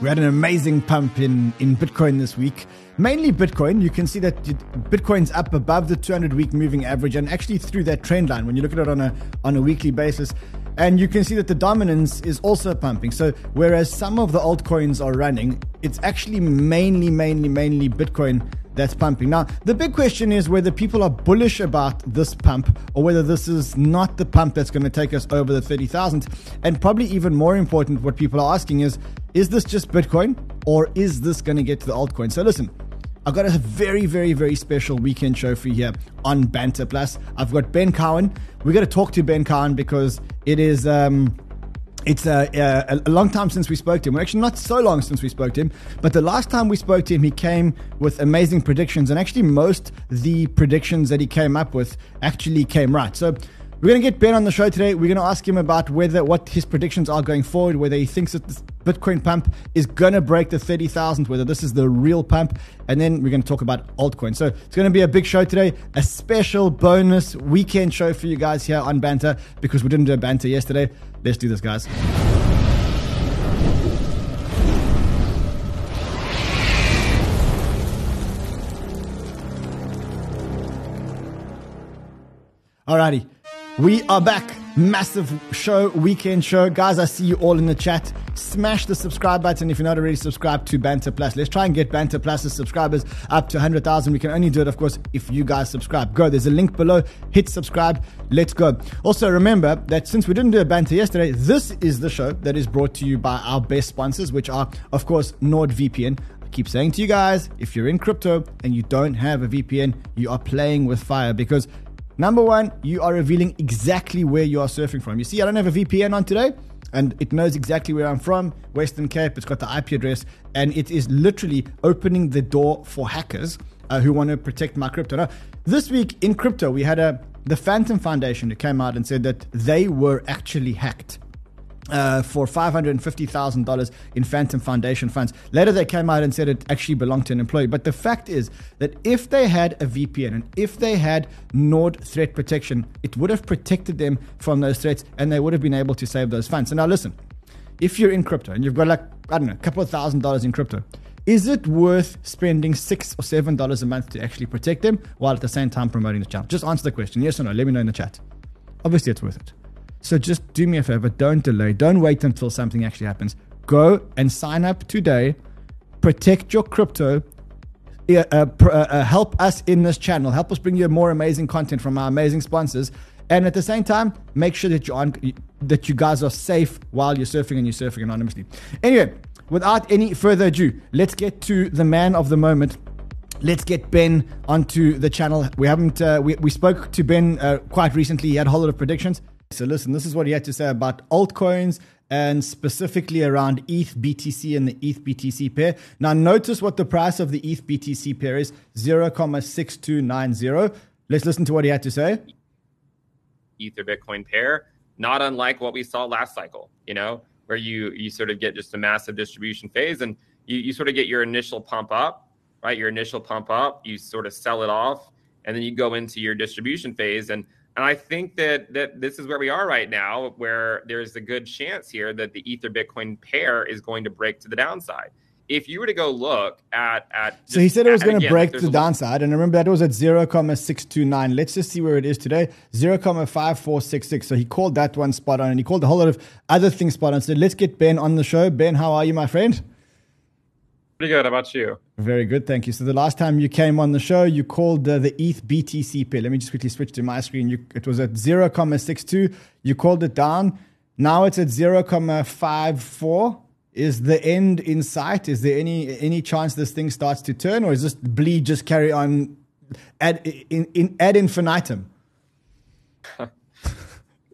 We had an amazing pump in, in Bitcoin this week. Mainly Bitcoin. You can see that Bitcoin's up above the 200 week moving average and actually through that trend line when you look at it on a, on a weekly basis. And you can see that the dominance is also pumping. So, whereas some of the altcoins are running, it's actually mainly, mainly, mainly Bitcoin that's pumping. Now, the big question is whether people are bullish about this pump or whether this is not the pump that's going to take us over the 30,000. And probably even more important, what people are asking is is this just Bitcoin or is this going to get to the altcoin? So, listen. I've got a very, very, very special weekend show for you here on Banter Plus. I've got Ben Cowen. We're going to talk to Ben Cowen because it is um, it's a, a, a, long time since we spoke to him. Well, actually, not so long since we spoke to him. But the last time we spoke to him, he came with amazing predictions, and actually, most the predictions that he came up with actually came right. So we're going to get Ben on the show today. We're going to ask him about whether what his predictions are going forward, whether he thinks that this Bitcoin pump is going to break the 30,000, whether this is the real pump, and then we're going to talk about altcoin. So it's going to be a big show today, a special bonus weekend show for you guys here on Banter because we didn't do a Banter yesterday. Let's do this, guys. Alrighty. We are back. Massive show, weekend show. Guys, I see you all in the chat. Smash the subscribe button if you're not already subscribed to Banter Plus. Let's try and get Banter Plus's subscribers up to 100,000. We can only do it, of course, if you guys subscribe. Go. There's a link below. Hit subscribe. Let's go. Also, remember that since we didn't do a Banter yesterday, this is the show that is brought to you by our best sponsors, which are, of course, NordVPN. I keep saying to you guys, if you're in crypto and you don't have a VPN, you are playing with fire because Number one, you are revealing exactly where you are surfing from. You see, I don't have a VPN on today, and it knows exactly where I'm from, Western Cape. It's got the IP address, and it is literally opening the door for hackers uh, who want to protect my crypto. Now, this week in crypto, we had a the Fantom Foundation who came out and said that they were actually hacked uh, for $550,000 in Fantom Foundation funds. Later, they came out and said it actually belonged to an employee. But the fact is that if they had a VPN and if they had Nord threat protection, it would have protected them from those threats and they would have been able to save those funds. So now, listen if you're in crypto and you've got like, I don't know, a couple of thousand dollars in crypto, is it worth spending six or seven dollars a month to actually protect them while at the same time promoting the channel? Just answer the question yes or no. Let me know in the chat. Obviously, it's worth it. So just do me a favor, don't delay, don't wait until something actually happens. Go and sign up today. Protect your crypto. Uh, uh, uh, help us in this channel. Help us bring you more amazing content from our amazing sponsors. And at the same time, make sure that you on, that you guys are safe while you're surfing and you're surfing anonymously. Anyway, without any further ado, let's get to the man of the moment. Let's get Ben onto the channel. We haven't uh, we, we spoke to Ben uh, quite recently. He had a whole lot of predictions. So listen, this is what he had to say about altcoins and specifically around ETH BTC and the ETH BTC pair. Now notice what the price of the ETH BTC pair is 0.6290. Let's listen to what he had to say. Ether Bitcoin pair, not unlike what we saw last cycle, you know, where you you sort of get just a massive distribution phase and you, you sort of get your initial pump up, right? Your initial pump up, you sort of sell it off, and then you go into your distribution phase. And and I think that that this is where we are right now, where there's a good chance here that the Ether Bitcoin pair is going to break to the downside. If you were to go look at at so he said it was going to break to the downside, and I remember that was at zero comma six two nine. Let's just see where it is today, zero comma five four six six. So he called that one spot on, and he called a whole lot of other things spot on. So let's get Ben on the show. Ben, how are you, my friend? Pretty good. How about you? Very good, thank you. So the last time you came on the show, you called uh, the ETH BTC pair. Let me just quickly switch to my screen. You, it was at 0, 0.62. You called it down. Now it's at 0, 0.54. Is the end in sight? Is there any any chance this thing starts to turn, or is this bleed just carry on ad in, in ad infinitum?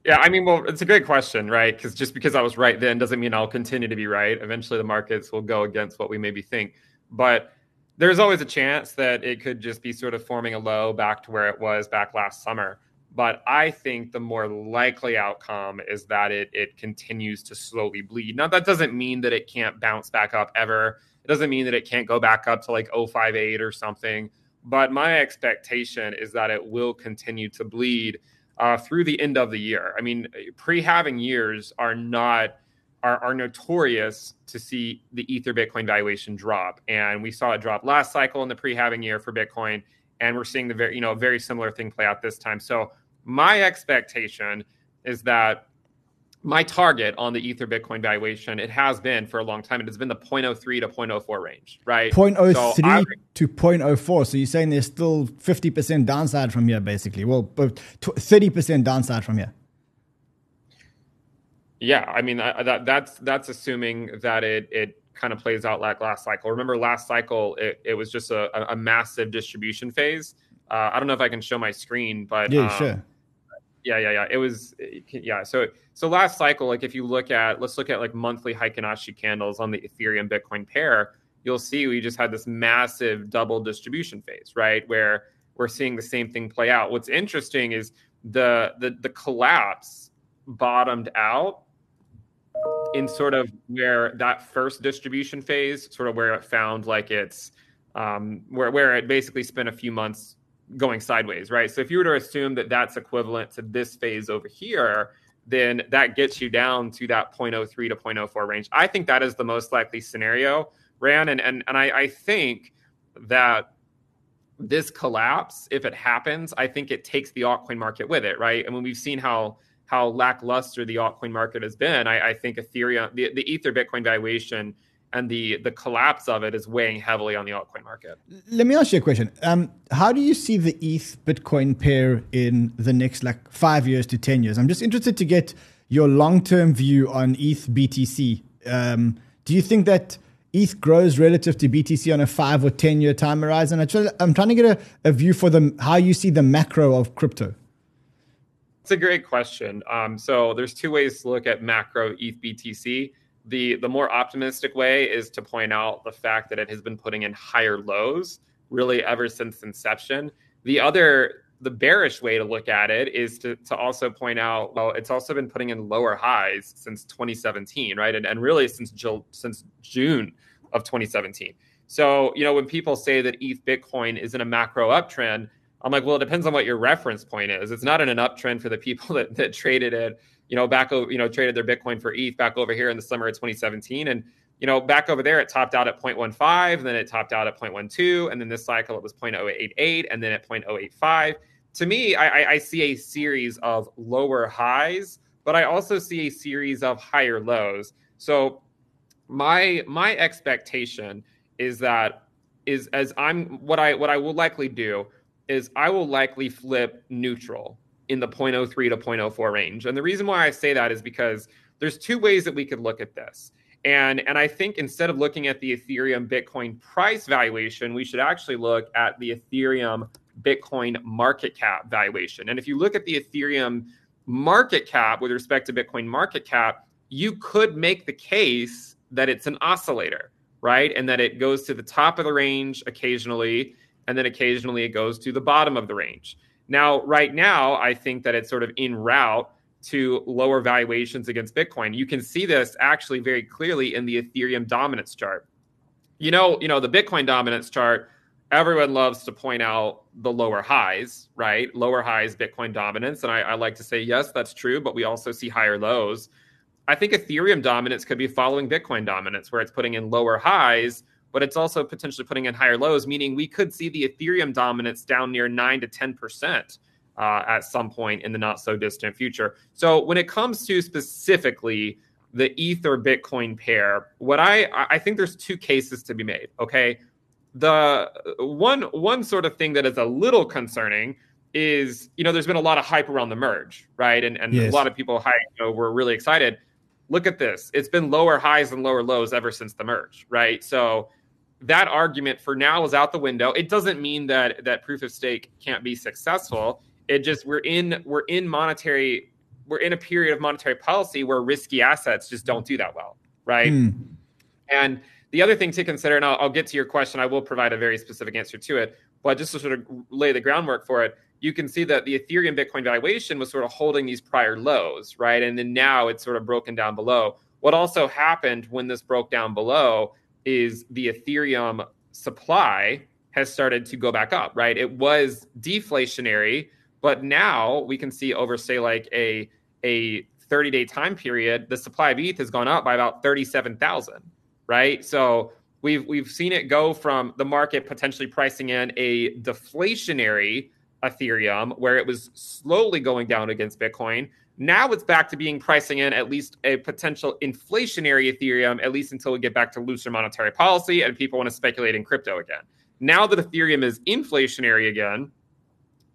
Yeah, I mean, well, it's a great question, right? Because just because I was right then doesn't mean I'll continue to be right. Eventually, the markets will go against what we maybe think. But there's always a chance that it could just be sort of forming a low back to where it was back last summer. But I think the more likely outcome is that it it continues to slowly bleed. Now that doesn't mean that it can't bounce back up ever. It doesn't mean that it can't go back up to like 058 or something. But my expectation is that it will continue to bleed uh, through the end of the year. I mean, pre-halving years are not are, are notorious to see the Ether Bitcoin valuation drop. And we saw it drop last cycle in the pre-halving year for Bitcoin. And we're seeing the very, you know, very similar thing play out this time. So my expectation is that my target on the Ether Bitcoin valuation, it has been for a long time. It has been the 0.03 to 0.04 range, right? 0.03 so I, to 0.04. So you're saying there's still 50% downside from here, basically. Well, 30% downside from here. Yeah, I mean I, that that's that's assuming that it it kind of plays out like last cycle. Remember last cycle it, it was just a, a massive distribution phase. Uh, I don't know if I can show my screen, but yeah, um, sure. Yeah, yeah, yeah. It was yeah. So so last cycle, like if you look at let's look at like monthly Heikin-Ashi candles on the Ethereum Bitcoin pair, you'll see we just had this massive double distribution phase, right? Where we're seeing the same thing play out. What's interesting is the the the collapse bottomed out in sort of where that first distribution phase, sort of where it found like it's um, where where it basically spent a few months going sideways, right? So if you were to assume that that's equivalent to this phase over here, then that gets you down to that 0.03 to 0.04 range. I think that is the most likely scenario, Ran, and and and I, I think that this collapse, if it happens, I think it takes the altcoin market with it, right? And when we've seen how how lackluster the altcoin market has been, I, I think Ethereum, the, the Ether Bitcoin valuation and the the collapse of it is weighing heavily on the altcoin market. Let me ask you a question. Um, how do you see the ETH Bitcoin pair in the next like five years to ten years? I'm just interested to get your long term view on ETH BTC. Um, do you think that ETH grows relative to BTC on a five or ten year time horizon? I'm trying to get a, a view for the how you see the macro of crypto. It's a great question. Um, so there's two ways to look at macro ETH BTC. The the more optimistic way is to point out the fact that it has been putting in higher lows really ever since inception. The other the bearish way to look at it is to, to also point out well it's also been putting in lower highs since 2017 right and, and really since since june of 2017 so you know when people say that eth bitcoin is in a macro uptrend I'm like, well, it depends on what your reference point is. It's not in an uptrend for the people that, that traded it, you know, back over, you know, traded their Bitcoin for ETH back over here in the summer of 2017. And, you know, back over there, it topped out at 0.15, then it topped out at 0.12, and then this cycle it was 0.088, and then at 0.085. To me, I, I see a series of lower highs, but I also see a series of higher lows. So my my expectation is that is as I'm what I what I will likely do is I will likely flip neutral in the 0.03 to 0.04 range. And the reason why I say that is because there's two ways that we could look at this. And, and I think instead of looking at the Ethereum Bitcoin price valuation, we should actually look at the Ethereum Bitcoin market cap valuation. And if you look at the Ethereum market cap with respect to Bitcoin market cap, you could make the case that it's an oscillator, right? And that it goes to the top of the range occasionally and then occasionally it goes to the bottom of the range. Now, right now, I think that it's sort of en route to lower valuations against Bitcoin. You can see this actually very clearly in the Ethereum dominance chart. You know, you know the Bitcoin dominance chart. Everyone loves to point out the lower highs, right? Lower highs, Bitcoin dominance, and I, I like to say yes, that's true. But we also see higher lows. I think Ethereum dominance could be following Bitcoin dominance, where it's putting in lower highs but it's also potentially putting in higher lows, meaning we could see the Ethereum dominance down near 9 to 10% uh, at some point in the not so distant future. So when it comes to specifically the Ether Bitcoin pair, what I I think there's two cases to be made. Okay, the one one sort of thing that is a little concerning is you know there's been a lot of hype around the merge, right? And and yes. a lot of people hype, you know, were really excited. Look at this; it's been lower highs and lower lows ever since the merge, right? So that argument for now is out the window. It doesn't mean that that proof of stake can't be successful. It just we're in we're in monetary we're in a period of monetary policy where risky assets just don't do that well, right? Mm. And the other thing to consider, and I'll, I'll, get to your question, I will provide a very specific answer to it, but just to sort of lay the groundwork for it, you can see that the Ethereum Bitcoin valuation was sort of holding these prior lows, right? And then now it's sort of broken down below. What also happened when this broke down below is the Ethereum supply has started to go back up, right? It was deflationary, but now we can see over, say, like a a 30 day time period, the supply of ETH has gone up by about 37,000, right? So we've we've seen it go from the market potentially pricing in a deflationary Ethereum where it was slowly going down against Bitcoin. Now it's back to being pricing in at least a potential inflationary Ethereum, at least until we get back to looser monetary policy and people want to speculate in crypto again. Now that Ethereum is inflationary again,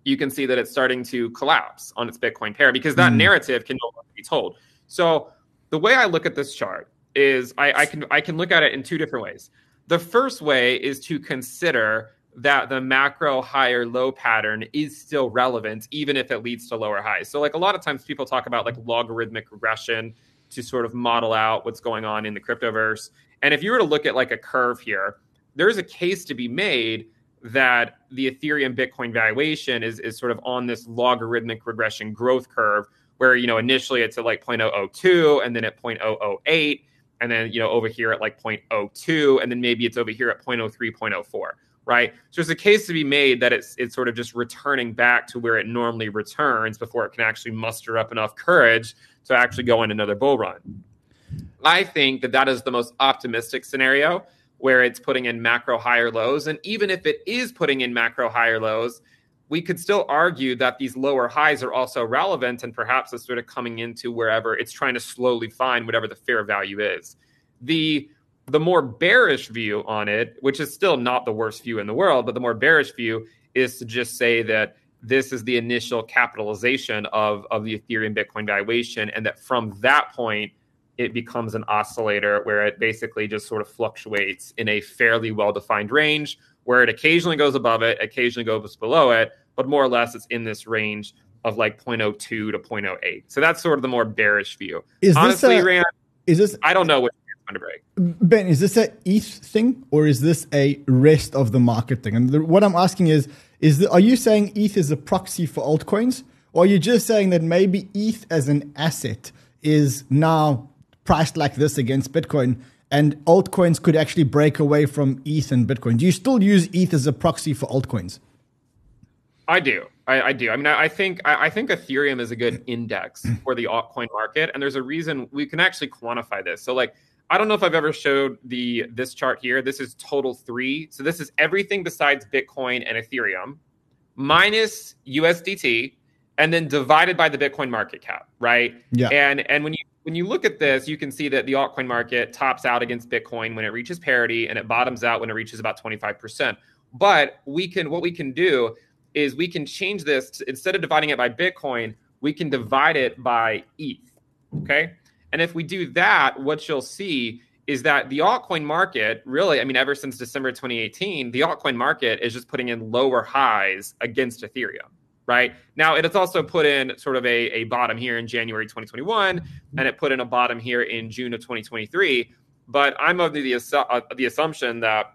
you can see that it's starting to collapse on its Bitcoin pair because that mm. narrative can no longer be told. So the way I look at this chart is I, I can I can look at it in two different ways. The first way is to consider that the macro higher low pattern is still relevant, even if it leads to lower highs. So, like a lot of times people talk about like logarithmic regression to sort of model out what's going on in the cryptoverse. And if you were to look at like a curve here, there's a case to be made that the Ethereum Bitcoin valuation is, is sort of on this logarithmic regression growth curve where, you know, initially it's at like 0.002 and then at 0.008 and then, you know, over here at like 0.02 and then maybe it's over here at 0.03, 0.04 right? So there's a case to be made that it's it's sort of just returning back to where it normally returns before it can actually muster up enough courage to actually go on another bull run. I think that that is the most optimistic scenario where it's putting in macro higher lows, and even if it is putting in macro higher lows, we could still argue that these lower highs are also relevant and perhaps it's sort of coming into wherever it's trying to slowly find whatever the fair value is. The the more bearish view on it, which is still not the worst view in the world, but the more bearish view is to just say that this is the initial capitalization of, of the Ethereum Bitcoin valuation, and that from that point, it becomes an oscillator where it basically just sort of fluctuates in a fairly well defined range where it occasionally goes above it, occasionally goes below it, but more or less it's in this range of like 0.02 to 0.08. So that's sort of the more bearish view. Is Honestly, this a, Ran, is this I don't know break. Ben, is this a ETH thing or is this a rest of the market thing? And the, what I'm asking is, is the, are you saying ETH is a proxy for altcoins, or are you just saying that maybe ETH as an asset is now priced like this against Bitcoin, and altcoins could actually break away from ETH and Bitcoin? Do you still use ETH as a proxy for altcoins? I do. I, I, do. I mean, I, I think I, I, think Ethereum is a good index for the altcoin market, and there's a reason we can actually quantify this. So, like, I don't know if I've ever showed the this chart here. This is total three. So this is everything besides Bitcoin and Ethereum minus USDT and then divided by the Bitcoin market cap, right? Yeah. And and when you when you look at this, you can see that the altcoin market tops out against Bitcoin when it reaches parity and it bottoms out when it reaches about 25%. But we can what we can do is we can change this to, instead of dividing it by Bitcoin, we can divide it by ETH. Okay? And if we do that, what you'll see is that the altcoin market really, I mean, ever since December 2018, the altcoin market is just putting in lower highs against Ethereum, right? Now, it has also put in sort of a, a bottom here in January 2021, and it put in a bottom here in June of 2023. But I'm of the, uh, the assumption that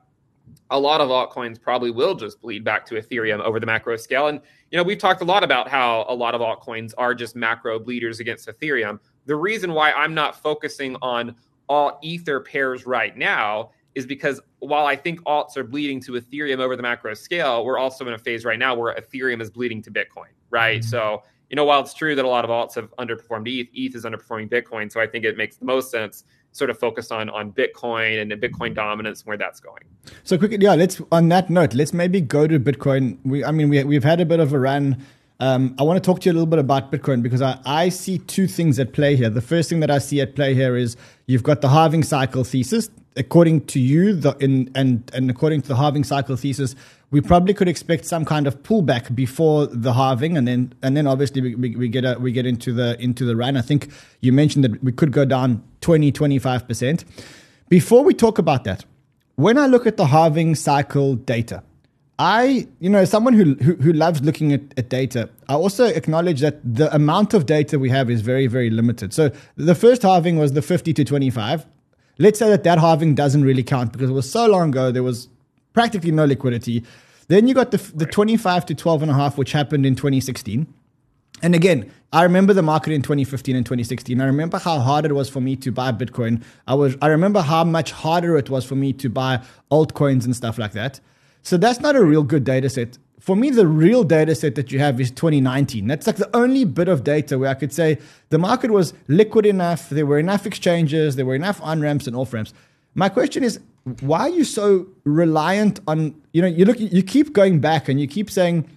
a lot of altcoins probably will just bleed back to Ethereum over the macro scale. And, you know, we've talked a lot about how a lot of altcoins are just macro bleeders against Ethereum. The reason why I'm not focusing on all Ether pairs right now is because while I think alts are bleeding to Ethereum over the macro scale, we're also in a phase right now where Ethereum is bleeding to Bitcoin, right? Mm-hmm. So, you know, while it's true that a lot of alts have underperformed ETH, ETH is underperforming Bitcoin. So I think it makes the most sense sort of focus on on Bitcoin and the Bitcoin dominance and where that's going. So quickly, yeah, let's on that note, let's maybe go to Bitcoin. We I mean we we've had a bit of a run um, I want to talk to you a little bit about Bitcoin because I, I see two things at play here. The first thing that I see at play here is you've got the halving cycle thesis. According to you, the, in, and, and according to the halving cycle thesis, we probably could expect some kind of pullback before the halving, and then and then obviously we, we, we get a, we get into the into the run. I think you mentioned that we could go down 20, 25 percent. Before we talk about that, when I look at the halving cycle data, I, you know, someone who, who, who loves looking at, at, data, I also acknowledge that the amount of data we have is very, very limited. So the first halving was the 50 to 25. Let's say that that halving doesn't really count because it was so long ago, there was practically no liquidity. Then you got the, the 25 to 12 and a half, which happened in 2016. And again, I remember the market in 2015 and 2016. I remember how hard it was for me to buy Bitcoin. I was I remember how much harder it was for me to buy altcoins and stuff like that. So that's not a real good data set for me, the real data set that you have is 2019. That's like the only bit of data where I could say the market was liquid enough, there were enough exchanges, there were enough on ramps and off ramps. My question is, why are you so reliant on, you know, you look, you keep going back and you keep saying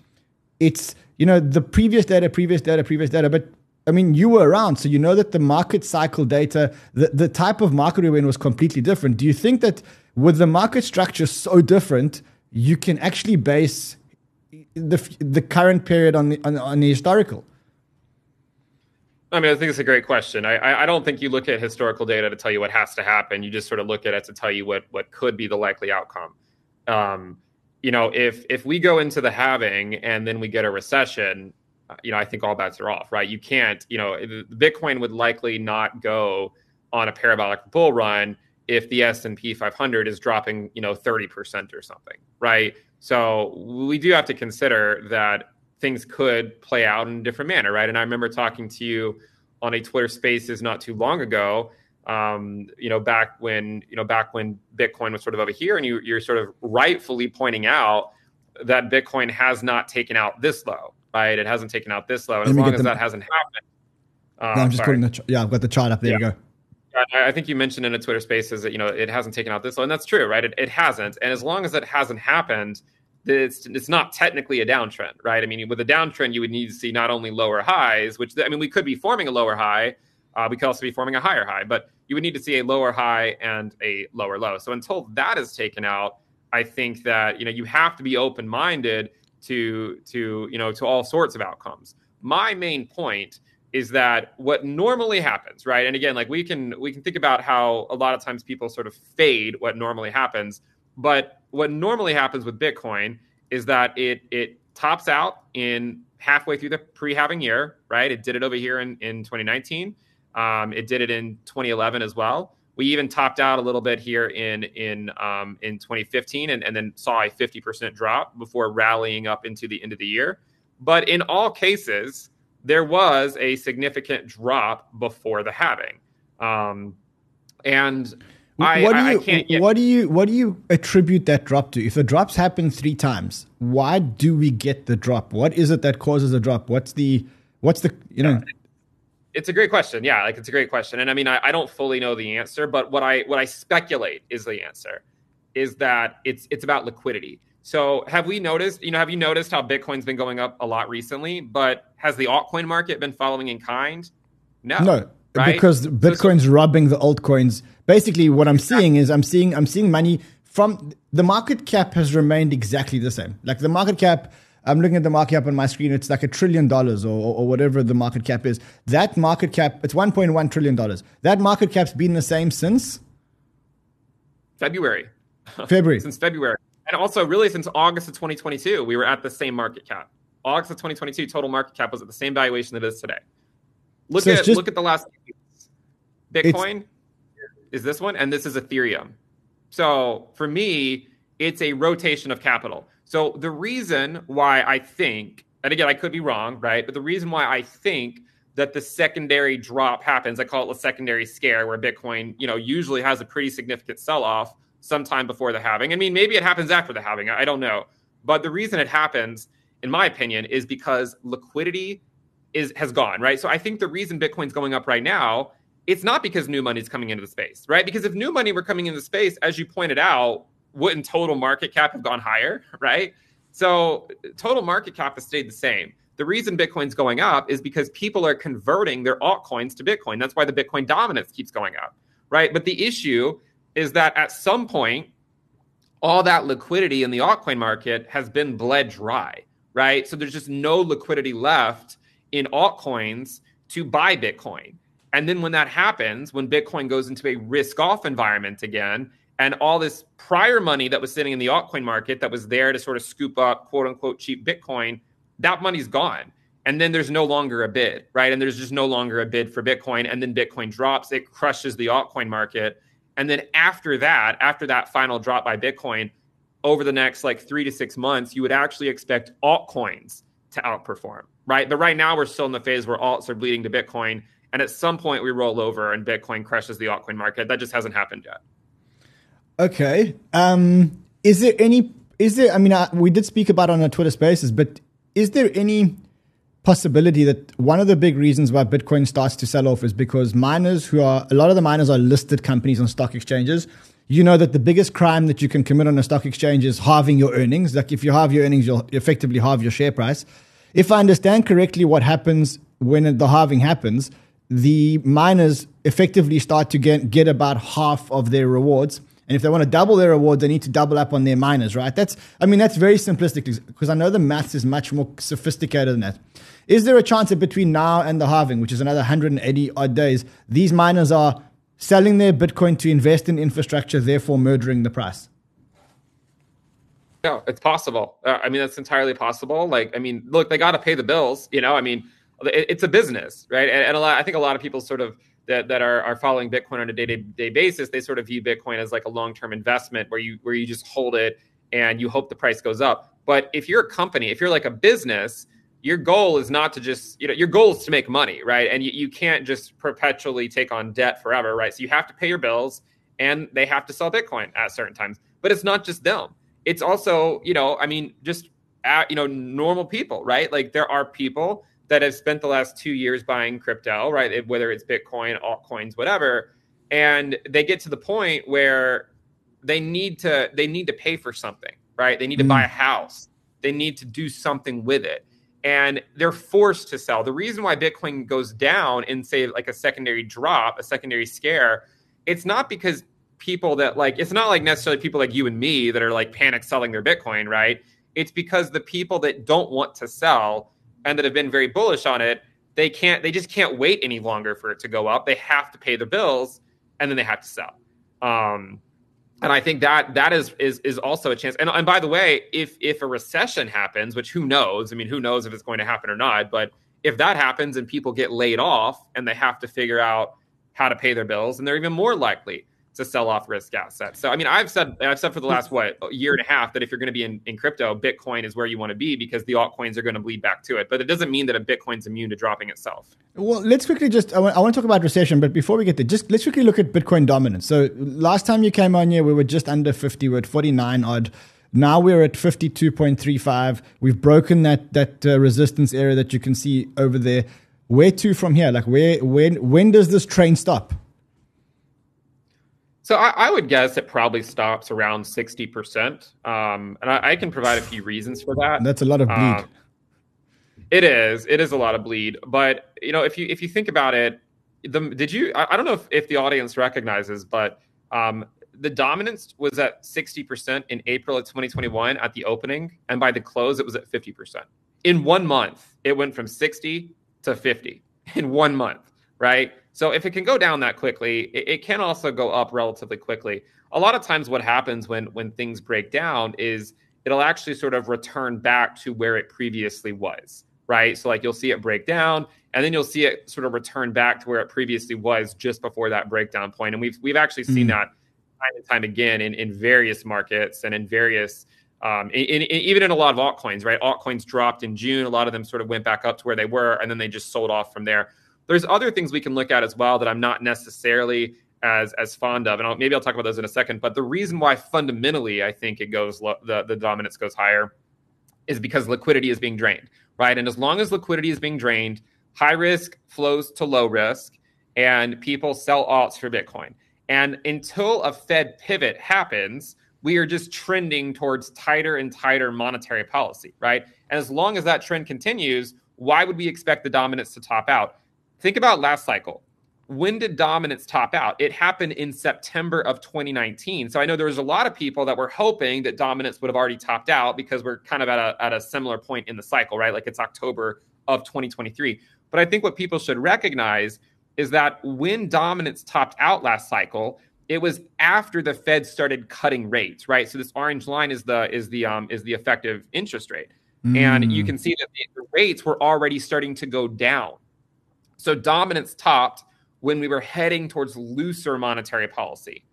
it's, you know, the previous data, previous data, previous data, but I mean, you were around, so you know that the market cycle data, the, the type of market we were in was completely different. Do you think that with the market structure so different, you can actually base the the current period on the on, on the historical? I mean, I think it's a great question. I, I don't think you look at historical data to tell you what has to happen. You just sort of look at it to tell you what what could be the likely outcome. Um, you know, if if we go into the halving and then we get a recession, uh, you know, I think all bets are off, right? You can't, you know, Bitcoin would likely not go on a parabolic bull run if the S&P 500 is dropping, you know, 30% or something, right? So we do have to consider that things could play out in a different manner, right? And I remember talking to you on a Twitter Spaces not too long ago. Um, you know, back when you know back when Bitcoin was sort of over here, and you, you're sort of rightfully pointing out that Bitcoin has not taken out this low, right? It hasn't taken out this low, and as long as that hasn't happened. Uh, no, I'm just sorry. putting the yeah, I've got the chart up. There yeah. you go. I think you mentioned in a Twitter Spaces that you know it hasn't taken out this low, and that's true, right? It, it hasn't, and as long as it hasn't happened, it's it's not technically a downtrend, right? I mean, with a downtrend, you would need to see not only lower highs, which I mean, we could be forming a lower high, uh, we could also be forming a higher high, but you would need to see a lower high and a lower low. So until that is taken out, I think that you know you have to be open minded to to you know to all sorts of outcomes. My main point is that what normally happens, right? And again, like we can we can think about how a lot of times people sort of fade what normally happens, but what normally happens with Bitcoin is that it it tops out in halfway through the pre-halving year, right? It did it over here in, in 2019. Um, it did it in 2011 as well. We even topped out a little bit here in in um, in 2015, and, and then saw a 50% drop before rallying up into the end of the year. But in all cases, there was a significant drop before the halving. Um, and I, what do you I, what do you what do you attribute that drop to? If the drops happen three times, why do we get the drop? What is it that causes a drop? What's the what's the you know? It's a great question. Yeah, like it's a great question, and I mean I, I don't fully know the answer, but what I what I speculate is the answer is that it's it's about liquidity. So have we noticed, you know, have you noticed how Bitcoin's been going up a lot recently, but has the altcoin market been following in kind? No. No. Right? Because Bitcoin's so, so, robbing the altcoins. Basically what I'm exactly. seeing is I'm seeing I'm seeing money from the market cap has remained exactly the same. Like the market cap I'm looking at the market cap on my screen. It's like a trillion dollars or, or, whatever the market cap is. That market cap, it's 1.1 trillion dollars. That market cap's been the same since February. February. since February. And also, really, since August of 2022, we were at the same market cap. August of 2022, total market cap was at the same valuation that it is today. Look so at just, look at the last Bitcoin is this one, and this is Ethereum. So for me, it's a rotation of capital. So the reason why I think, and again, I could be wrong, right? But the reason why I think that the secondary drop happens, I call it a secondary scare, where Bitcoin, you know, usually has a pretty significant sell-off sometime before the halving. I mean, maybe it happens after the halving. I don't know. But the reason it happens, in my opinion, is because liquidity is has gone, right? So I think the reason Bitcoin's going up right now, it's not because new money is coming into the space, right? Because if new money were coming into the space, as you pointed out, wouldn't total market cap have gone higher, right? So total market cap has stayed the same. The reason Bitcoin's going up is because people are converting their altcoins to Bitcoin. That's why the Bitcoin dominance keeps going up, right? But the issue is that at some point, all that liquidity in the altcoin market has been bled dry, right? So there's just no liquidity left in altcoins to buy Bitcoin. And then when that happens, when Bitcoin goes into a risk off environment again, and all this prior money that was sitting in the altcoin market that was there to sort of scoop up quote unquote cheap Bitcoin, that money's gone. And then there's no longer a bid, right? And there's just no longer a bid for Bitcoin. And then Bitcoin drops, it crushes the altcoin market. And then after that, after that final drop by Bitcoin, over the next like three to six months, you would actually expect altcoins to outperform, right? But right now, we're still in the phase where alts are bleeding to Bitcoin. And at some point, we roll over and Bitcoin crushes the altcoin market. That just hasn't happened yet. Okay. Um, is there any is there? I mean, I, we did speak about on our Twitter Spaces, but is there any possibility that one of the big reasons why Bitcoin starts to sell off is because miners who are a lot of the miners are listed companies on stock exchanges. You know that the biggest crime that you can commit on a stock exchange is halving your earnings. Like if you halve your earnings, you'll effectively halve your share price. If I understand correctly, what happens when the halving happens, the miners effectively start to get, get about half of their rewards. And if they want to double their rewards, they need to double up on their miners, right? That's, I mean, that's very simplistic because I know the maths is much more sophisticated than that. Is there a chance that between now and the halving, which is another 180 odd days, these miners are selling their Bitcoin to invest in infrastructure, therefore murdering the price? No, it's possible. Uh, I mean, that's entirely possible. Like, I mean, look, they got to pay the bills. You know, I mean, it, it's a business, right? And, and lot, I think a lot of people sort of that, that are, are following Bitcoin on a day to day basis, they sort of view Bitcoin as like a long term investment where you where you just hold it and you hope the price goes up. But if you're a company, if you're like a business, your goal is not to just you know your goal is to make money, right? And you, you can't just perpetually take on debt forever, right? So you have to pay your bills and they have to sell Bitcoin at certain times. But it's not just them it's also you know i mean just at, you know normal people right like there are people that have spent the last two years buying crypto right? Whether it's bitcoin altcoins whatever. And they get to the point where they need to they need to pay for something right? They need to mm. buy a house. They need to do something with it. And they're forced to sell. The reason why bitcoin goes down in say like a secondary drop a secondary scare it's not because people that like it's not like necessarily people like you and me that are like panic selling their bitcoin right? It's because the people that don't want to sell and that have been very bullish on it they can't they just can't wait any longer for it to go up. They have to pay the bills and then they have to sell. Um and i think that that is is is also a chance. And, and by the way if if a recession happens which who knows i mean who knows if it's going to happen or not but if that happens and people get laid off and they have to figure out how to pay their bills and they're even more likely to sell off risk assets. So I mean, I've said I've said for the last what year and a half that if you're going to be in, in crypto, Bitcoin is where you want to be because the altcoins are going to bleed back to it. But it doesn't mean that a Bitcoin's immune to dropping itself. Well, let's quickly just I want, I want to talk about recession, but before we get there, just let's quickly look at Bitcoin dominance. So last time you came on here, we were just under 50, we're at 49 odd. Now we're at 52.35. We've broken that that uh, resistance area that you can see over there. Where to from here? Like where when when does this train stop? So I, I, would guess it probably stops around sixty percent, um, and I, I, can provide a few reasons for that. That's a lot of bleed. Um, it is. It is a lot of bleed. But you know, if you if you think about it, the did you? I, I don't know if, if the audience recognizes, but um, the dominance was at sixty percent in April of 2021 at the opening, and by the close, it was at fifty percent. In one month, it went from sixty to fifty in one month, right? So if it can go down that quickly, it, it, can also go up relatively quickly. A lot of times, what happens when when things break down is it'll actually sort of return back to where it previously was, right? So like you'll see it break down, and then you'll see it sort of return back to where it previously was just before that breakdown point. And we've we've actually seen mm. that time and time again in in various markets and in various. Um, in, in, even in a lot of altcoins, right? Altcoins dropped in June. A lot of them sort of went back up to where they were, and then they just sold off from there. There's other things we can look at as well that I'm not necessarily as as fond of, and I'll, maybe I'll talk about those in a second. But the reason why fundamentally I think it goes lo- the the dominance goes higher is because liquidity is being drained, right? And as long as liquidity is being drained, high risk flows to low risk, and people sell alts for Bitcoin. And until a Fed pivot happens, we are just trending towards tighter and tighter monetary policy, right? And as long as that trend continues, why would we expect the dominance to top out? Think about last cycle. When did dominance top out? It happened in September of 2019. So I know there was a lot of people that were hoping that dominance would have already topped out because we're kind of at a, at a similar point in the cycle, right? Like it's October of 2023. But I think what people should recognize is that when dominance topped out last cycle, it was after the Fed started cutting rates, right? So this orange line is the is the um is the effective interest rate. Mm. And you mm. can see that the rates were already starting to go down. So dominance topped when we were heading towards looser monetary policy.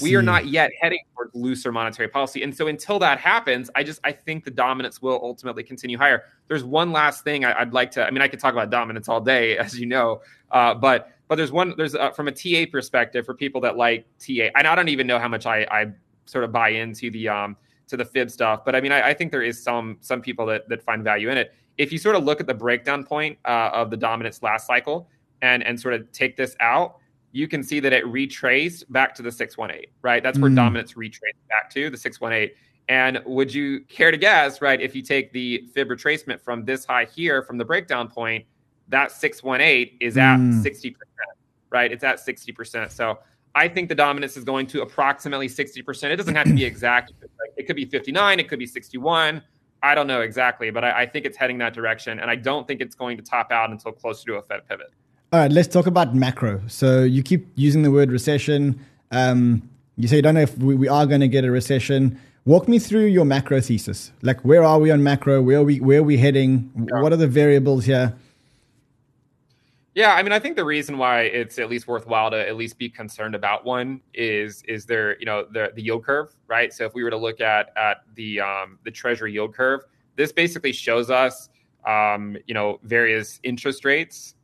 We are not yet heading towards looser monetary policy. And so until that happens, I just I think the dominance will ultimately continue higher. There's one last thing I, would like to. I mean, I could talk about dominance all day, as you know, uh, but but there's one there's uh, from a TA perspective for people that like TA. And I don't even know how much I, I sort of buy into the um to the fib stuff. But I mean, I, I think there is some some people that that find value in it. If you sort of look at the breakdown point uh, of the dominance last cycle and and sort of take this out, you can see that it retraced back to the 618, right? That's where mm. dominance retraced back to the 618. And would you care to guess, right, if you take the fib retracement from this high here from the breakdown point, that 618 is at mm. 60%, right? It's at 60%. So I think the dominance is going to approximately 60%. It doesn't have to be exact. It could be 59, it could be 61. I don't know exactly, but I, I think it's heading that direction. And I don't think it's going to top out until closer to a Fed pivot. All right, let's talk about macro. So you keep using the word recession. Um, you say you don't know if we, we are going to get a recession. Walk me through your macro thesis. Like, where are we on macro? Where are we? Where are we heading? Yeah. What are the variables here? Yeah, I mean, I think the reason why it's at least worthwhile to at least be concerned about one is is there, you know, the the yield curve, right? So if we were to look at at the um, the Treasury yield curve, this basically shows us, um, you know, various interest rates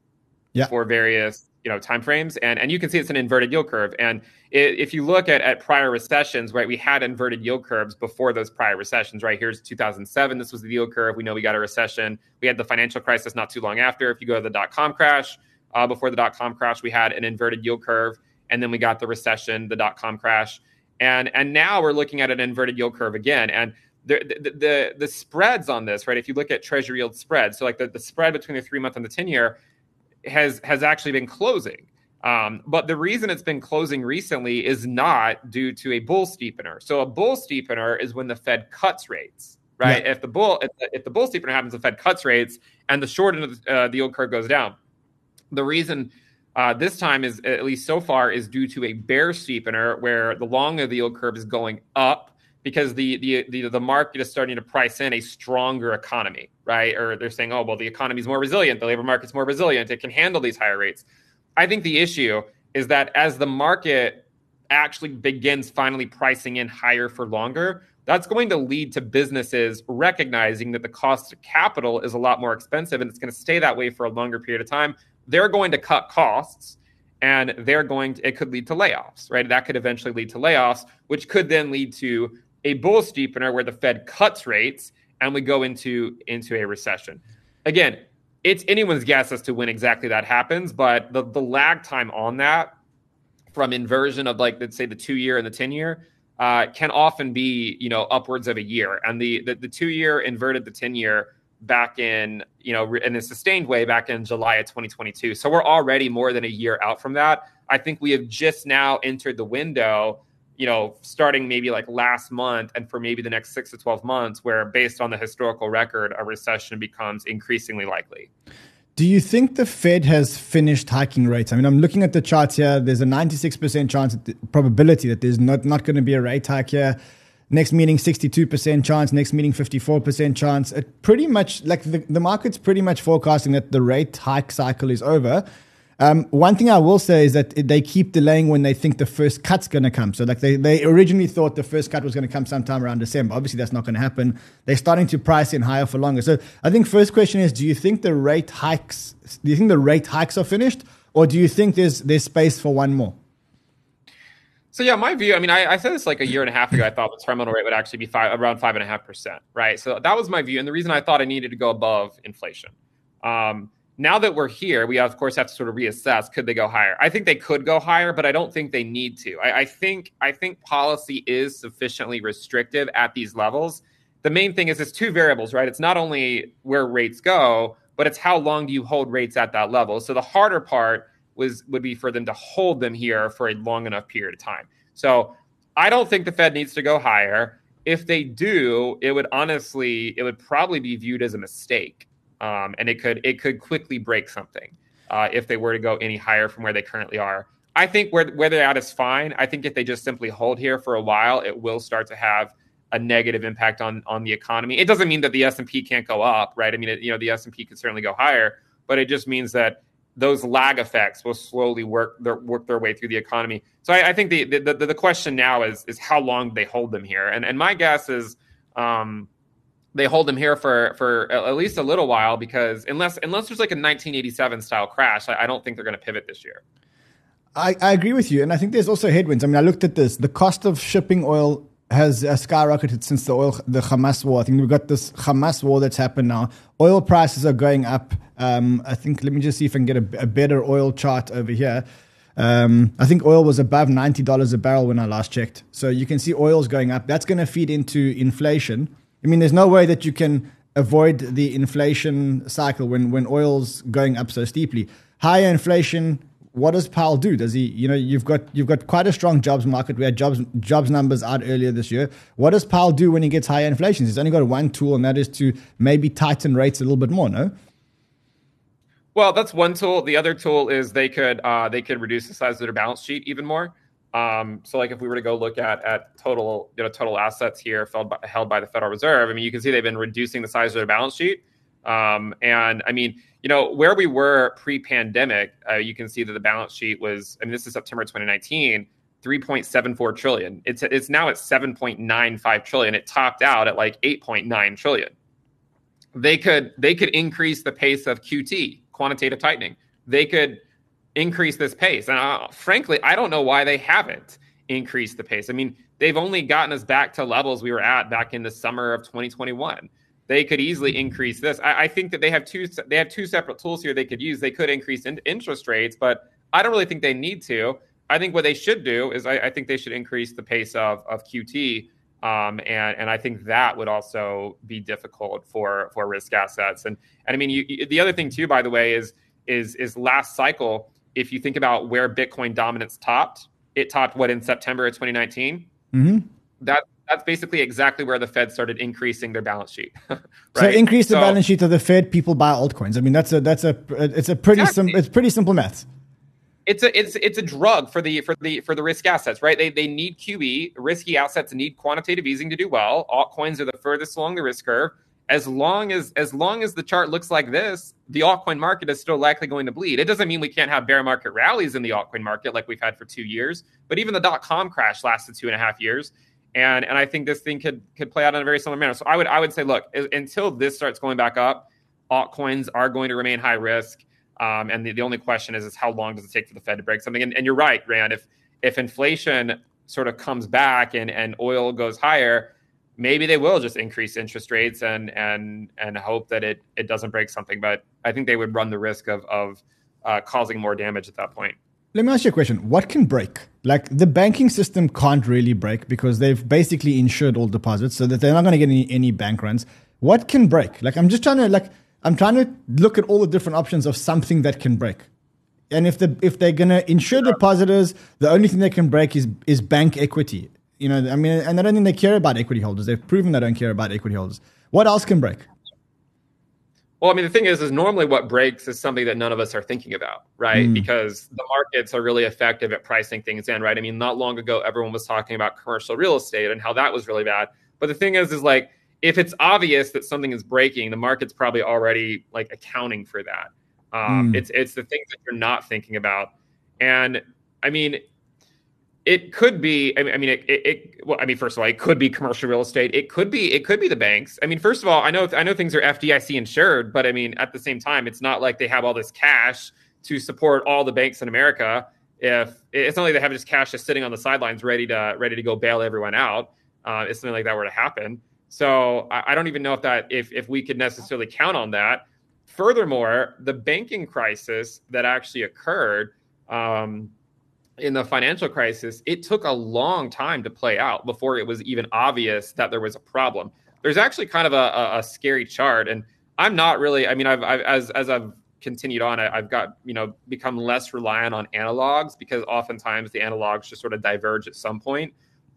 yeah. for various you know time frames and and you can see it's an inverted yield curve. And it, if you look at, at prior recessions right we had inverted yield curves before those prior recessions right? Here's 2007 this was the yield curve. We know we got a recession. We had the financial crisis not too long after. If you go to the dot-com crash uh, before the dot-com crash we had an inverted yield curve and then we got the recession the dot-com crash. And and now we're looking at an inverted yield curve again. And the, the, the, the spreads on this, right? If you look at treasury yield spreads, so like the, the spread between the three month and the 10 year, has has actually been closing. Um, but the reason it's been closing recently is not due to a bull steepener. So a bull steepener is when the Fed cuts rates, right? Yeah. If the bull if the, if the, bull steepener happens, the Fed cuts rates and the short end of the, uh, the yield curve goes down. The reason uh, this time is at least so far is due to a bear steepener where the long of the yield curve is going up because the, the the the market is starting to price in a stronger economy, right? Or they're saying, oh well, the economy is more resilient, the labor market's more resilient, it can handle these higher rates. I think the issue is that as the market actually begins finally pricing in higher for longer, that's going to lead to businesses recognizing that the cost of capital is a lot more expensive and it's going to stay that way for a longer period of time. They're going to cut costs and they're going to, it could lead to layoffs, right? That could eventually lead to layoffs, which could then lead to a bull steepener where the Fed cuts rates and we go into into a recession. Again, it's anyone's guess as to when exactly that happens, but the the lag time on that from inversion of like let's say the two year and the ten year uh, can often be you know upwards of a year, and the the, the two year inverted the ten year back in you know in a sustained way back in July of 2022. So we're already more than a year out from that. I think we have just now entered the window you know, starting maybe like last month and for maybe the next six to 12 months, where based on the historical record, a recession becomes increasingly likely. Do you think the Fed has finished hiking rates? I mean, I'm looking at the charts here. There's a 96% chance, the probability that there's not, not going to be a rate hike here. Next meeting, 62% chance. Next meeting, 54% chance. It pretty much, like the, the market's pretty much forecasting that the rate hike cycle is over. Um, one thing I will say is that they keep delaying when they think the first cut's going to come. So, like they, they originally thought the first cut was going to come sometime around December. Obviously, that's not going to happen. They're starting to price in higher for longer. So, I think first question is: Do you think the rate hikes? Do you think the rate hikes are finished, or do you think there's there's space for one more? So yeah, my view. I mean, I, I, said this like a year and a half ago. I thought the terminal rate would actually be five, around five and a half percent, right? So that was my view, and the reason I thought I needed to go above inflation. Um, now that we're here, we of course have to sort of reassess: could they go higher? I think they could go higher, but I don't think they need to. I, I think I think policy is sufficiently restrictive at these levels. The main thing is it's two variables, right? It's not only where rates go, but it's how long do you hold rates at that level. So the harder part was would be for them to hold them here for a long enough period of time. So I don't think the Fed needs to go higher. If they do, it would honestly, it would probably be viewed as a mistake um, and it could it could quickly break something uh, if they were to go any higher from where they currently are. I think where where they're at is fine. I think if they just simply hold here for a while, it will start to have a negative impact on on the economy. It doesn't mean that the S and P can't go up, right? I mean, it, you know, the S and P could certainly go higher, but it just means that those lag effects will slowly work their work their way through the economy. So I, I think the, the the question now is is how long they hold them here, and and my guess is. Um, they hold him here for for at least a little while because unless unless there's like a 1987 style crash, I, I don't think they're going to pivot this year. I, I agree with you, and I think there's also headwinds. I mean, I looked at this. The cost of shipping oil has uh, skyrocketed since the oil, the Hamas war. I think we've got this Hamas war that's happened now. Oil prices are going up. Um, I think, let me just see if I can get a, a better oil chart over here. Um, I think oil was above $90 a barrel when I last checked. So you can see oil's going up. That's going to feed into inflation. I mean, there's no way that you can avoid the inflation cycle when, when oil's going up so steeply. Higher inflation, what does Powell do? Does he, you know, you've got you've got quite a strong jobs market. We had jobs jobs numbers out earlier this year. What does Powell do when he gets higher inflation? He's only got one tool, and that is to maybe tighten rates a little bit more. No. Well, that's one tool. The other tool is they could uh, they could reduce the size of their balance sheet even more. Um, so, like if we were to go look at at total you know total assets here held by, held by the Federal Reserve, I mean, you can see they've been reducing the size of their balance sheet. Um, and I mean, you know, where we were pre-pandemic, uh, you can see that the balance sheet was. I mean, this is September 2019. 3.74 trillion. It's it's now at 7.95 trillion. It topped out at like 8.9 trillion. They could they could increase the pace of QT quantitative tightening. They could increase this pace. And uh, frankly, I don't know why they haven't increased the pace. I mean, they've only gotten us back to levels we were at back in the summer of 2021. They could easily increase this. I, I think that they have two they have two separate tools here they could use. They could increase in, interest rates, but I don't really think they need to. I think what they should do is I, I think they should increase the pace of of QT. Um, and and I think that would also be difficult for for risk assets. And and I mean, you, the other thing too, by the way, is is is last cycle. If you think about where Bitcoin dominance topped, it topped what in September of 2019. Mm-hmm. That that's basically exactly where the Fed started increasing their balance sheet. right? So increase the so, balance sheet of the Fed, people buy altcoins. I mean, that's a that's a it's a pretty exactly. sim, it's pretty simple math it's a it's it's a drug for the for the for the risk assets, right? They they need QE. Risky assets need quantitative easing to do well. Altcoins are the furthest along the risk curve. As long as as long as the chart looks like this, the altcoin market is still likely going to bleed. It doesn't mean we can't have bear market rallies in the altcoin market like we've had for two years. But even the dot com crash lasted two and a half years, and and I think this thing could could play out in a very similar manner. So I would I would say, look, until this starts going back up, altcoins are going to remain high risk. Um, and the, the only question is, is how long does it take for the Fed to break something? And, and you're right, Ran. If if inflation sort of comes back and, and oil goes higher, maybe they will just increase interest rates and and and hope that it it doesn't break something. But I think they would run the risk of of uh, causing more damage at that point. Let me ask you a question. What can break? Like the banking system can't really break because they've basically insured all deposits so that they're not going to get any, any bank runs. What can break? Like I'm just trying to like I'm trying to look at all the different options of something that can break. And if the if they're gonna insure depositors, the only thing they can break is is bank equity. You know, I mean, and I don't think they care about equity holders. They've proven they don't care about equity holders. What else can break? Well, I mean, the thing is, is normally what breaks is something that none of us are thinking about, right? Mm. Because the markets are really effective at pricing things in, right? I mean, not long ago, everyone was talking about commercial real estate and how that was really bad. But the thing is, is like if it's obvious that something is breaking, the market's probably already like accounting for that. Um, mm. It's it's the things that you're not thinking about, and I mean, it could be. I mean, I mean, it, it, it, Well, I mean, first of all, it could be commercial real estate. It could be. It could be the banks. I mean, first of all, I know I know things are FDIC insured, but I mean, at the same time, it's not like they have all this cash to support all the banks in America. If it's not like they have just cash just sitting on the sidelines, ready to ready to go bail everyone out, uh, if something like that were to happen. So I, I don't even know if that if if we could necessarily count on that. Furthermore, the banking crisis that actually occurred um, in the financial crisis, it took a long time to play out before it was even obvious that there was a problem. There's actually kind of a, a, scary chart, and I'm not really. I mean, I've, I've as as I've continued on, I, have got you know become less reliant on analogs because oftentimes the analogs just sort of diverge at some point.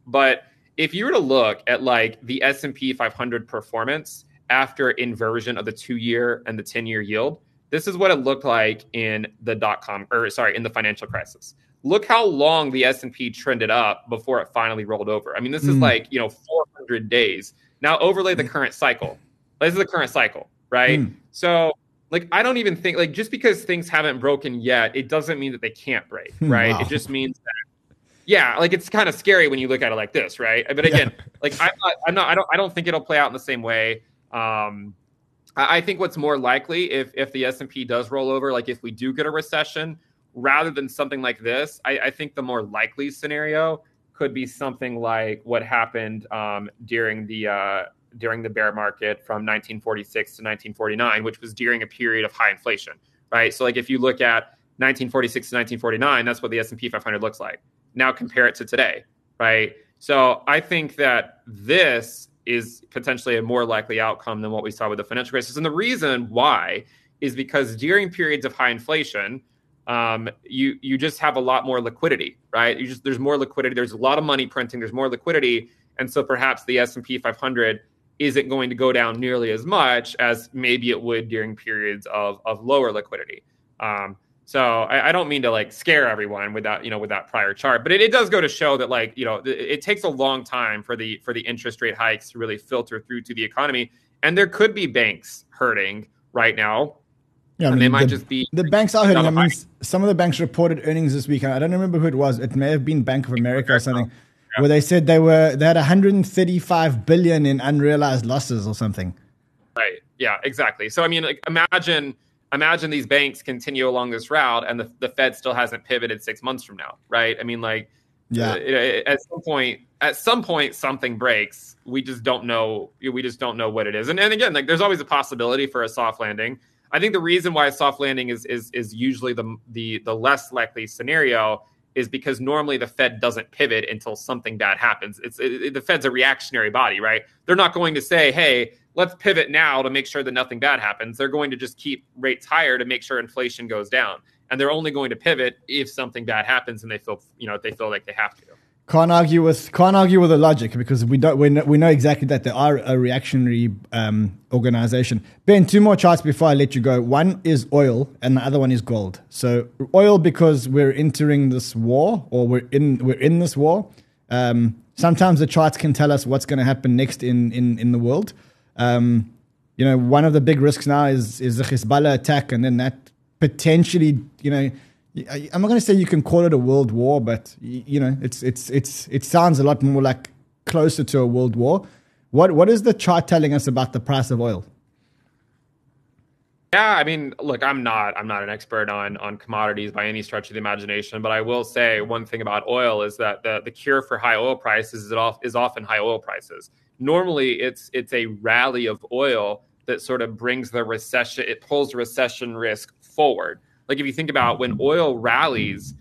But if you were to look at like the S&P 500 performance after inversion of the 2-year and the 10-year yield, this is what it looked like in the dot com or sorry, in the financial crisis. Look how long the S&P trended up before it finally rolled over. I mean, this mm. is like, you know, 400 days. Now overlay the current cycle. This is the current cycle, right? Mm. So like I don't even think like just because things haven't broken yet, it doesn't mean that they can't break, right? Wow. It just means that yeah, like it's kind of scary when you look at it like this, right? But again, yeah. like I'm not, I'm not, I don't, I don't think it'll play out in the same way. Um, I, I think what's more likely if if the S and P does roll over, like if we do get a recession, rather than something like this, I, I think the more likely scenario could be something like what happened um, during the uh, during the bear market from 1946 to 1949, which was during a period of high inflation, right? So like if you look at 1946 to 1949, that's what the S&P 500 looks like. Now compare it to today, right? So I think that this is potentially a more likely outcome than what we saw with the financial crisis. And the reason why is because during periods of high inflation, um, you you just have a lot more liquidity, right? You just there's more liquidity. There's a lot of money printing. There's more liquidity, and so perhaps the S and P 500 isn't going to go down nearly as much as maybe it would during periods of of lower liquidity. Um, so I, I, don't mean to like scare everyone with that, you know, with that prior chart, but it, it does go to show that like, you know, it, it, takes a long time for the for the interest rate hikes to really filter through to the economy. And there could be banks hurting right now. Yeah, I mean, they might the, just be the banks are hurting. I mean, some of the banks reported earnings this week. I don't remember who it was. It may have been Bank of America or something, yeah. where they said they were they had 135 billion in unrealized losses or something. Right. Yeah. Exactly. So I mean, like, imagine imagine these banks continue along this route and the, the Fed still hasn't pivoted six months from now, right? I mean, like, yeah, uh, at some point, at some point, something breaks. We just don't know. We just don't know what it is. And, and again, like, there's always a possibility for a soft landing. I think the reason why a soft landing is is is usually the the the less likely scenario is because normally the Fed doesn't pivot until something bad happens. It's it, the Fed's a reactionary body, right? They're not going to say, "Hey, let's pivot now to make sure that nothing bad happens. They're going to just keep rates higher to make sure inflation goes down. And they're only going to pivot if something bad happens and they feel, you know, they feel like they have to. Can't argue with can't argue with the logic because we don't we know, we know exactly that they are a reactionary um, organization. Ben, two more charts before I let you go. One is oil, and the other one is gold. So oil because we're entering this war, or we're in we're in this war. Um, sometimes the charts can tell us what's going to happen next in in in the world. Um, you know, one of the big risks now is is the Hezbollah attack, and then that potentially, you know, I'm not going to say you can call it a world war, but you know, it's it's it's it sounds a lot more like closer to a world war. What what is the chart telling us about the price of oil? Yeah, I mean, look, I'm not I'm not an expert on on commodities by any stretch of the imagination, but I will say one thing about oil is that the the cure for high oil prices is off, is often high oil prices normally it's it's a rally of oil that sort of brings the recession it pulls recession risk forward like if you think about when oil rallies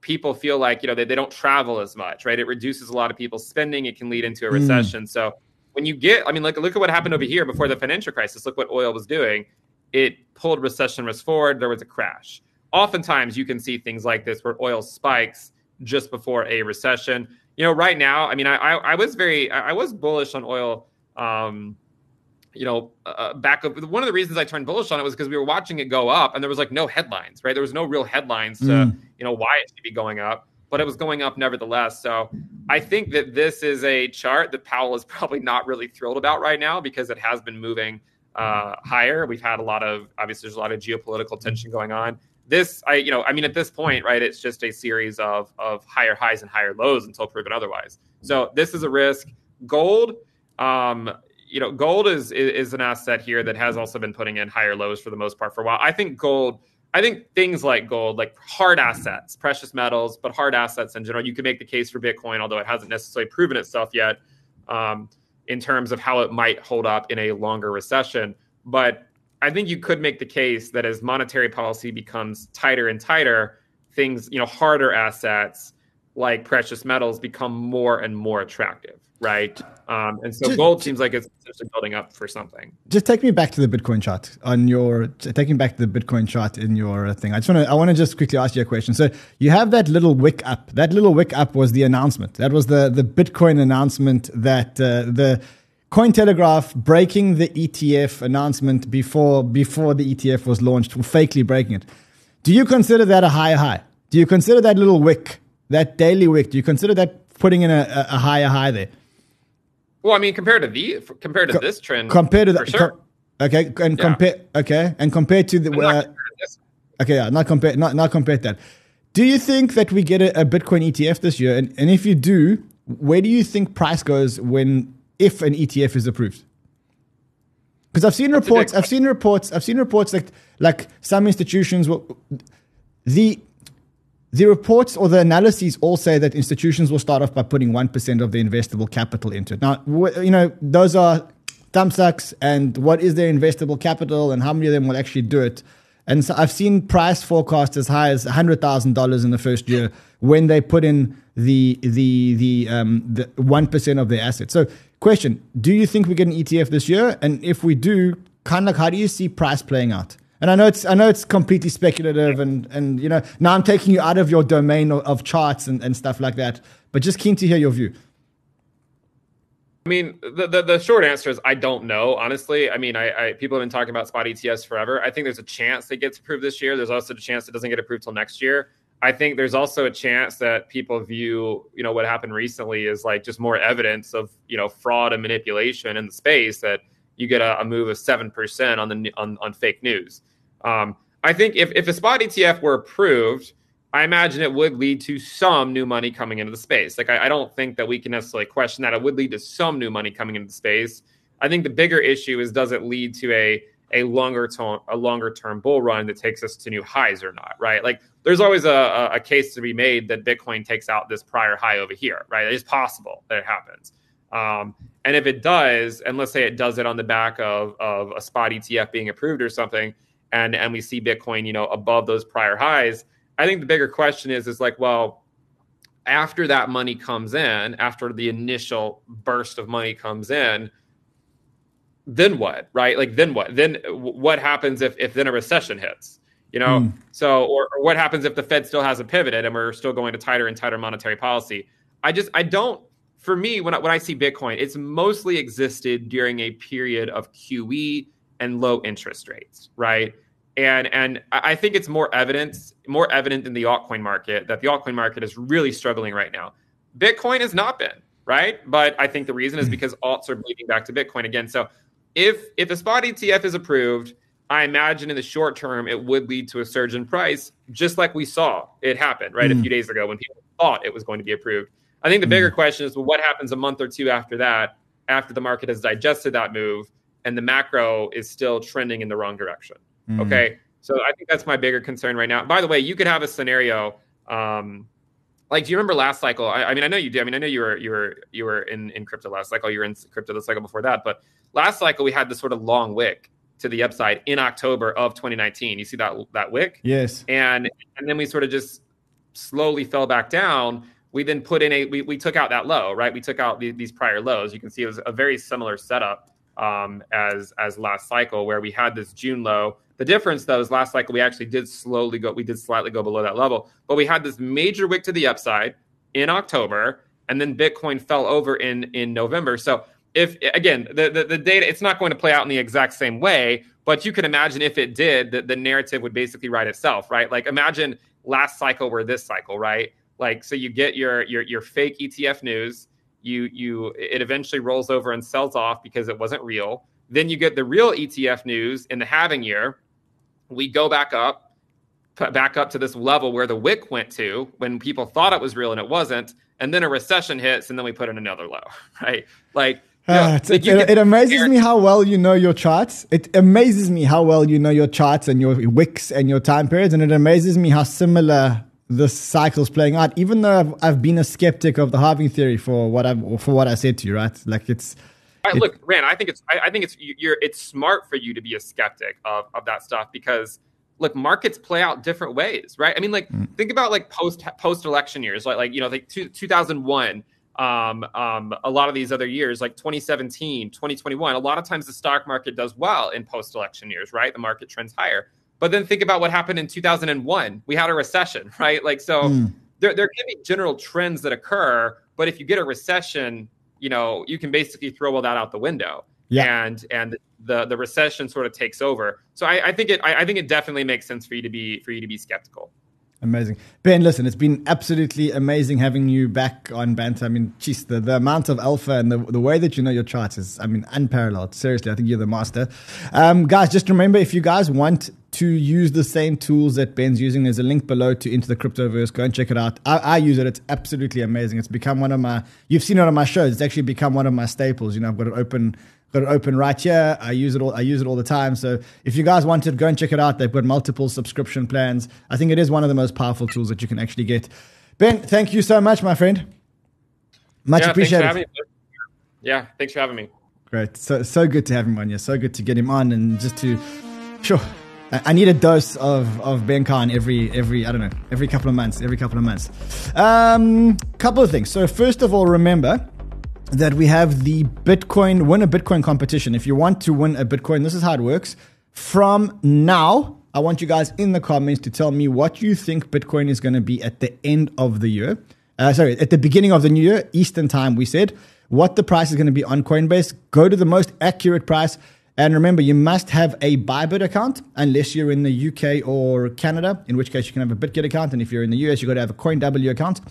people feel like you know they, they don't travel as much right it reduces a lot of people's spending it can lead into a hmm. recession mm. so when you get i mean like look at what happened over here before the financial crisis look what oil was doing it pulled recession risk forward there was a crash oftentimes you can see things like this where oil spikes just before a recession you know, right now, I mean, I, I, I was very, I was bullish on oil. Um, you know, uh, uh, back up. One of the reasons I turned bullish on it was because we were watching it go up, and there was like no headlines, right? There was no real headlines to, mm. you know, why it should be going up, but it was going up nevertheless. So I think that this is a chart that Powell is probably not really thrilled about right now because it has been moving uh, higher. We've had a lot of obviously there's a lot of geopolitical tension going on this i you know i mean at this point right it's just a series of of higher highs and higher lows until proven otherwise so this is a risk gold um you know gold is is an asset here that has also been putting in higher lows for the most part for a while. I think gold i think things like gold like hard assets precious metals but hard assets in general you can make the case for bitcoin although it hasn't necessarily proven itself yet um, in terms of how it might hold up in a longer recession. But I think you could make the case that as monetary policy becomes tighter and tighter, things, you know, harder assets like precious metals become more and more attractive, right? Um, and so just, gold seems like it's essentially building up for something. Just take me back to the Bitcoin chart on your taking back to the Bitcoin chart in your thing. I just want to I want to just quickly ask you a question. So you have that little wick up. That little wick up was the announcement. That was the the Bitcoin announcement that uh, the Cointelegraph breaking the ETF announcement before before the ETF was launched, fakely breaking it. Do you consider that a high high? Do you consider that little wick, that daily wick? Do you consider that putting in a, a higher high there? Well, I mean, compared to the compared to Co- this trend, compared to that, sure. co- okay, and yeah. compare, okay, and compared to the, uh, okay, yeah, not compare, not not compare that. Do you think that we get a, a Bitcoin ETF this year? And, and if you do, where do you think price goes when if an ETF is approved. Because I've seen reports, I've seen reports, I've seen reports like like some institutions will the the reports or the analyses all say that institutions will start off by putting 1% of their investable capital into it. Now, you know, those are thumbsucks and what is their investable capital and how many of them will actually do it. And so I've seen price forecasts as high as $100,000 in the first year when they put in the the the um the 1% of their assets. So, question, do you think we get an ETF this year? And if we do, kind of like how do you see price playing out? And I know it's I know it's completely speculative, and and you know now I'm taking you out of your domain of, of charts and, and stuff like that. But just keen to hear your view. I mean, the, the, the short answer is I don't know. Honestly, I mean, I, I, people have been talking about spot ETFs forever. I think there's a chance it gets approved this year. There's also a chance it doesn't get approved till next year. I think there's also a chance that people view, you know, what happened recently is like just more evidence of, you know, fraud and manipulation in the space that you get a, a move of seven percent on the on, on fake news. Um, I think if, if a spot ETF were approved, I imagine it would lead to some new money coming into the space. Like I, I, don't think that we can necessarily question that. It would lead to some new money coming into the space. I think the bigger issue is does it lead to a a longer term a longer term bull run that takes us to new highs or not, right? Like there's always a, a case to be made that Bitcoin takes out this prior high over here, right? It is possible that it happens. Um, and if it does, and let's say it does it on the back of, of a spot ETF being approved or something, and and we see Bitcoin, you know, above those prior highs, I think the bigger question is is like, well, after that money comes in, after the initial burst of money comes in, then what? Right? Like then what? Then what happens if if then a recession hits? You know, mm. so or, or what happens if the Fed still hasn't pivoted and we're still going to tighter and tighter monetary policy? I just I don't for me when I, when I see Bitcoin, it's mostly existed during a period of QE and low interest rates, right? and and I think it's more evidence, more evident in the altcoin market that the altcoin market is really struggling right now. Bitcoin has not been right, but I think the reason is hmm. because alts are bleeding back to Bitcoin again. So if if a spot ETF is approved, I imagine in the short term it would lead to a surge in price, just like we saw it happen right mm. a hmm. few days ago when people thought it was going to be approved. I think the mm. bigger question is well, what happens a month or two after that, after the market has digested that move and the macro is still trending in the wrong direction. Mm. Okay. So I think that's my bigger concern right now. By the way, you could have a scenario. Um, like, do you remember last cycle? I, I, mean, I know you do. I mean, I know you were you were you were in in crypto last cycle. You were in crypto the cycle before that. But last cycle, we had this sort of long wick to the upside in October of 2019. You see that that wick? Yes. And and then we sort of just slowly fell back down. We then put in a we, we took out that low, right? We took out the, these prior lows. You can see it was a very similar setup um, as as last cycle where we had this June low the difference, though, is last cycle we actually did slowly go, we did slightly go below that level, but we had this major wick to the upside in October, and then Bitcoin fell over in in November. So if again the, the, the data, it's not going to play out in the exact same way, but you can imagine if it did, the, the narrative would basically write itself, right? Like imagine last cycle were this cycle, right? Like so you get your your your fake ETF news, you you it eventually rolls over and sells off because it wasn't real. Then you get the real ETF news in the halving year, we go back up, back up to this level where the wick went to when people thought it was real and it wasn't, and then a recession hits, and then we put in another low, right? Like. Uh, it, it, amazes me how well you know your charts. It amazes me how well you know your charts and your wicks and your time periods, and it amazes me how similar this cycle's playing out. Even though I've, I've been a skeptic of the halving theory for what I've for what I said to you, right? Like it's I, look, Ran, I think it's I, I, think it's you're it's smart for you to be a skeptic of of that stuff because look, markets play out different ways, right? I mean, like mm. think about like post post election years, like like you know, like two, 2001 um, um, a lot of these other years, like 2017, 2021, a lot of times the stock market does well in post election years, right? The market trends higher. But then think about what happened in 2001. We had a recession, right? Like, so mm. there, there can be general trends that occur. But if you get a recession, you know, you can basically throw all that out the window. Yeah. And and the the recession sort of takes over. So I, I think it I, I think it definitely makes sense for you to be for you to be skeptical. Amazing. Ben, listen, it's been absolutely amazing having you back on Banter. I mean, geez, the, the amount of alpha and the, the way that you know your charts is, I mean, unparalleled. Seriously, I think you're the master. Um, guys, just remember if you guys want to use the same tools that Ben's using, there's a link below to Into the Cryptoverse. Go and check it out. I, I, use it. It's absolutely amazing. It's become one of my, you've seen it on my shows. It's actually become one of my staples. You know, I've got it open, got it open right here. I use it all, I use it all the time. So if you guys wanted, go and check it out. They've got multiple subscription plans. I think it is one of the most powerful tools that you can actually get. Ben, thank you so much, my friend. Much yeah, appreciated. Thanks yeah, thanks for having me. Great. So so good to have him on here. So good to get him on and just to sure. I need a dose of, of Ben Cowen every every I don't know every couple of months every couple of months. Um, couple of things. So first of all, remember that we have the Bitcoin win a Bitcoin competition. If you want to win a Bitcoin, this is how it works. From now, I want you guys in the comments to tell me what you think Bitcoin is going to be at the end of the year. Uh, sorry, at the beginning of the new year, Eastern time. We said what the price is going to be on Coinbase. Go to the most accurate price. And remember, you must have a Bybit account unless you're in the UK or Canada, in which case you can have a BitGet account. And if you're in the US, you've got to have a CoinW account.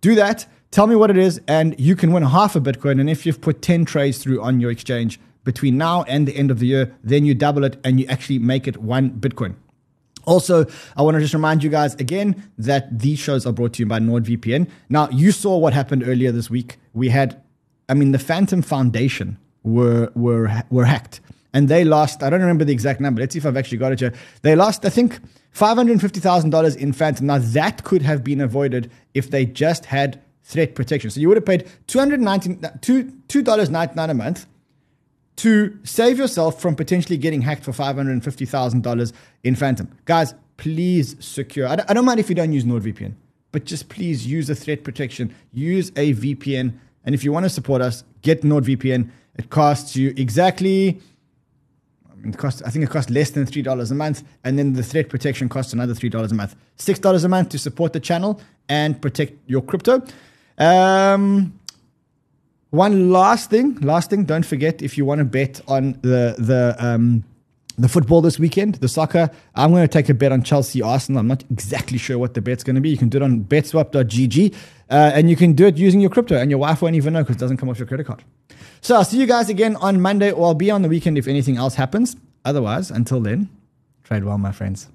Do that. Tell me what it is, and you can win half a Bitcoin. And if you've put 10 trades through on your exchange between now and the end of the year, then you double it and you actually make it one Bitcoin. Also, I want to just remind you guys again that these shows are brought to you by NordVPN. Now, you saw what happened earlier this week. We had I mean, the Fantom Foundation were were were hacked, and they lost. I don't remember the exact number. Let's see if I've actually got it here. They lost, I think, five hundred fifty thousand dollars in Fantom. Now that could have been avoided if they just had threat protection. So you would have paid two hundred ninety two two dollars ninety nine a month to save yourself from potentially getting hacked for five hundred fifty thousand dollars in Fantom. Guys, please secure. I don't, I don't mind if you don't use NordVPN, but just please use a threat protection. Use a VPN and if you want to support us, get NordVPN. It costs you exactly. It costs, I think it costs less than three dollars a month, and then the threat protection costs another three dollars a month. Six dollars a month to support the channel and protect your crypto. Um, one last thing, last thing. Don't forget if you want to bet on the the um, the football this weekend, the soccer. I'm going to take a bet on Chelsea Arsenal. I'm not exactly sure what the bet's going to be. You can do it on betswap.gg uh, and you can do it using your crypto, and your wife won't even know because it doesn't come off your credit card. So I'll see you guys again on Monday, or I'll be on the weekend if anything else happens. Otherwise, until then, trade well, my friends.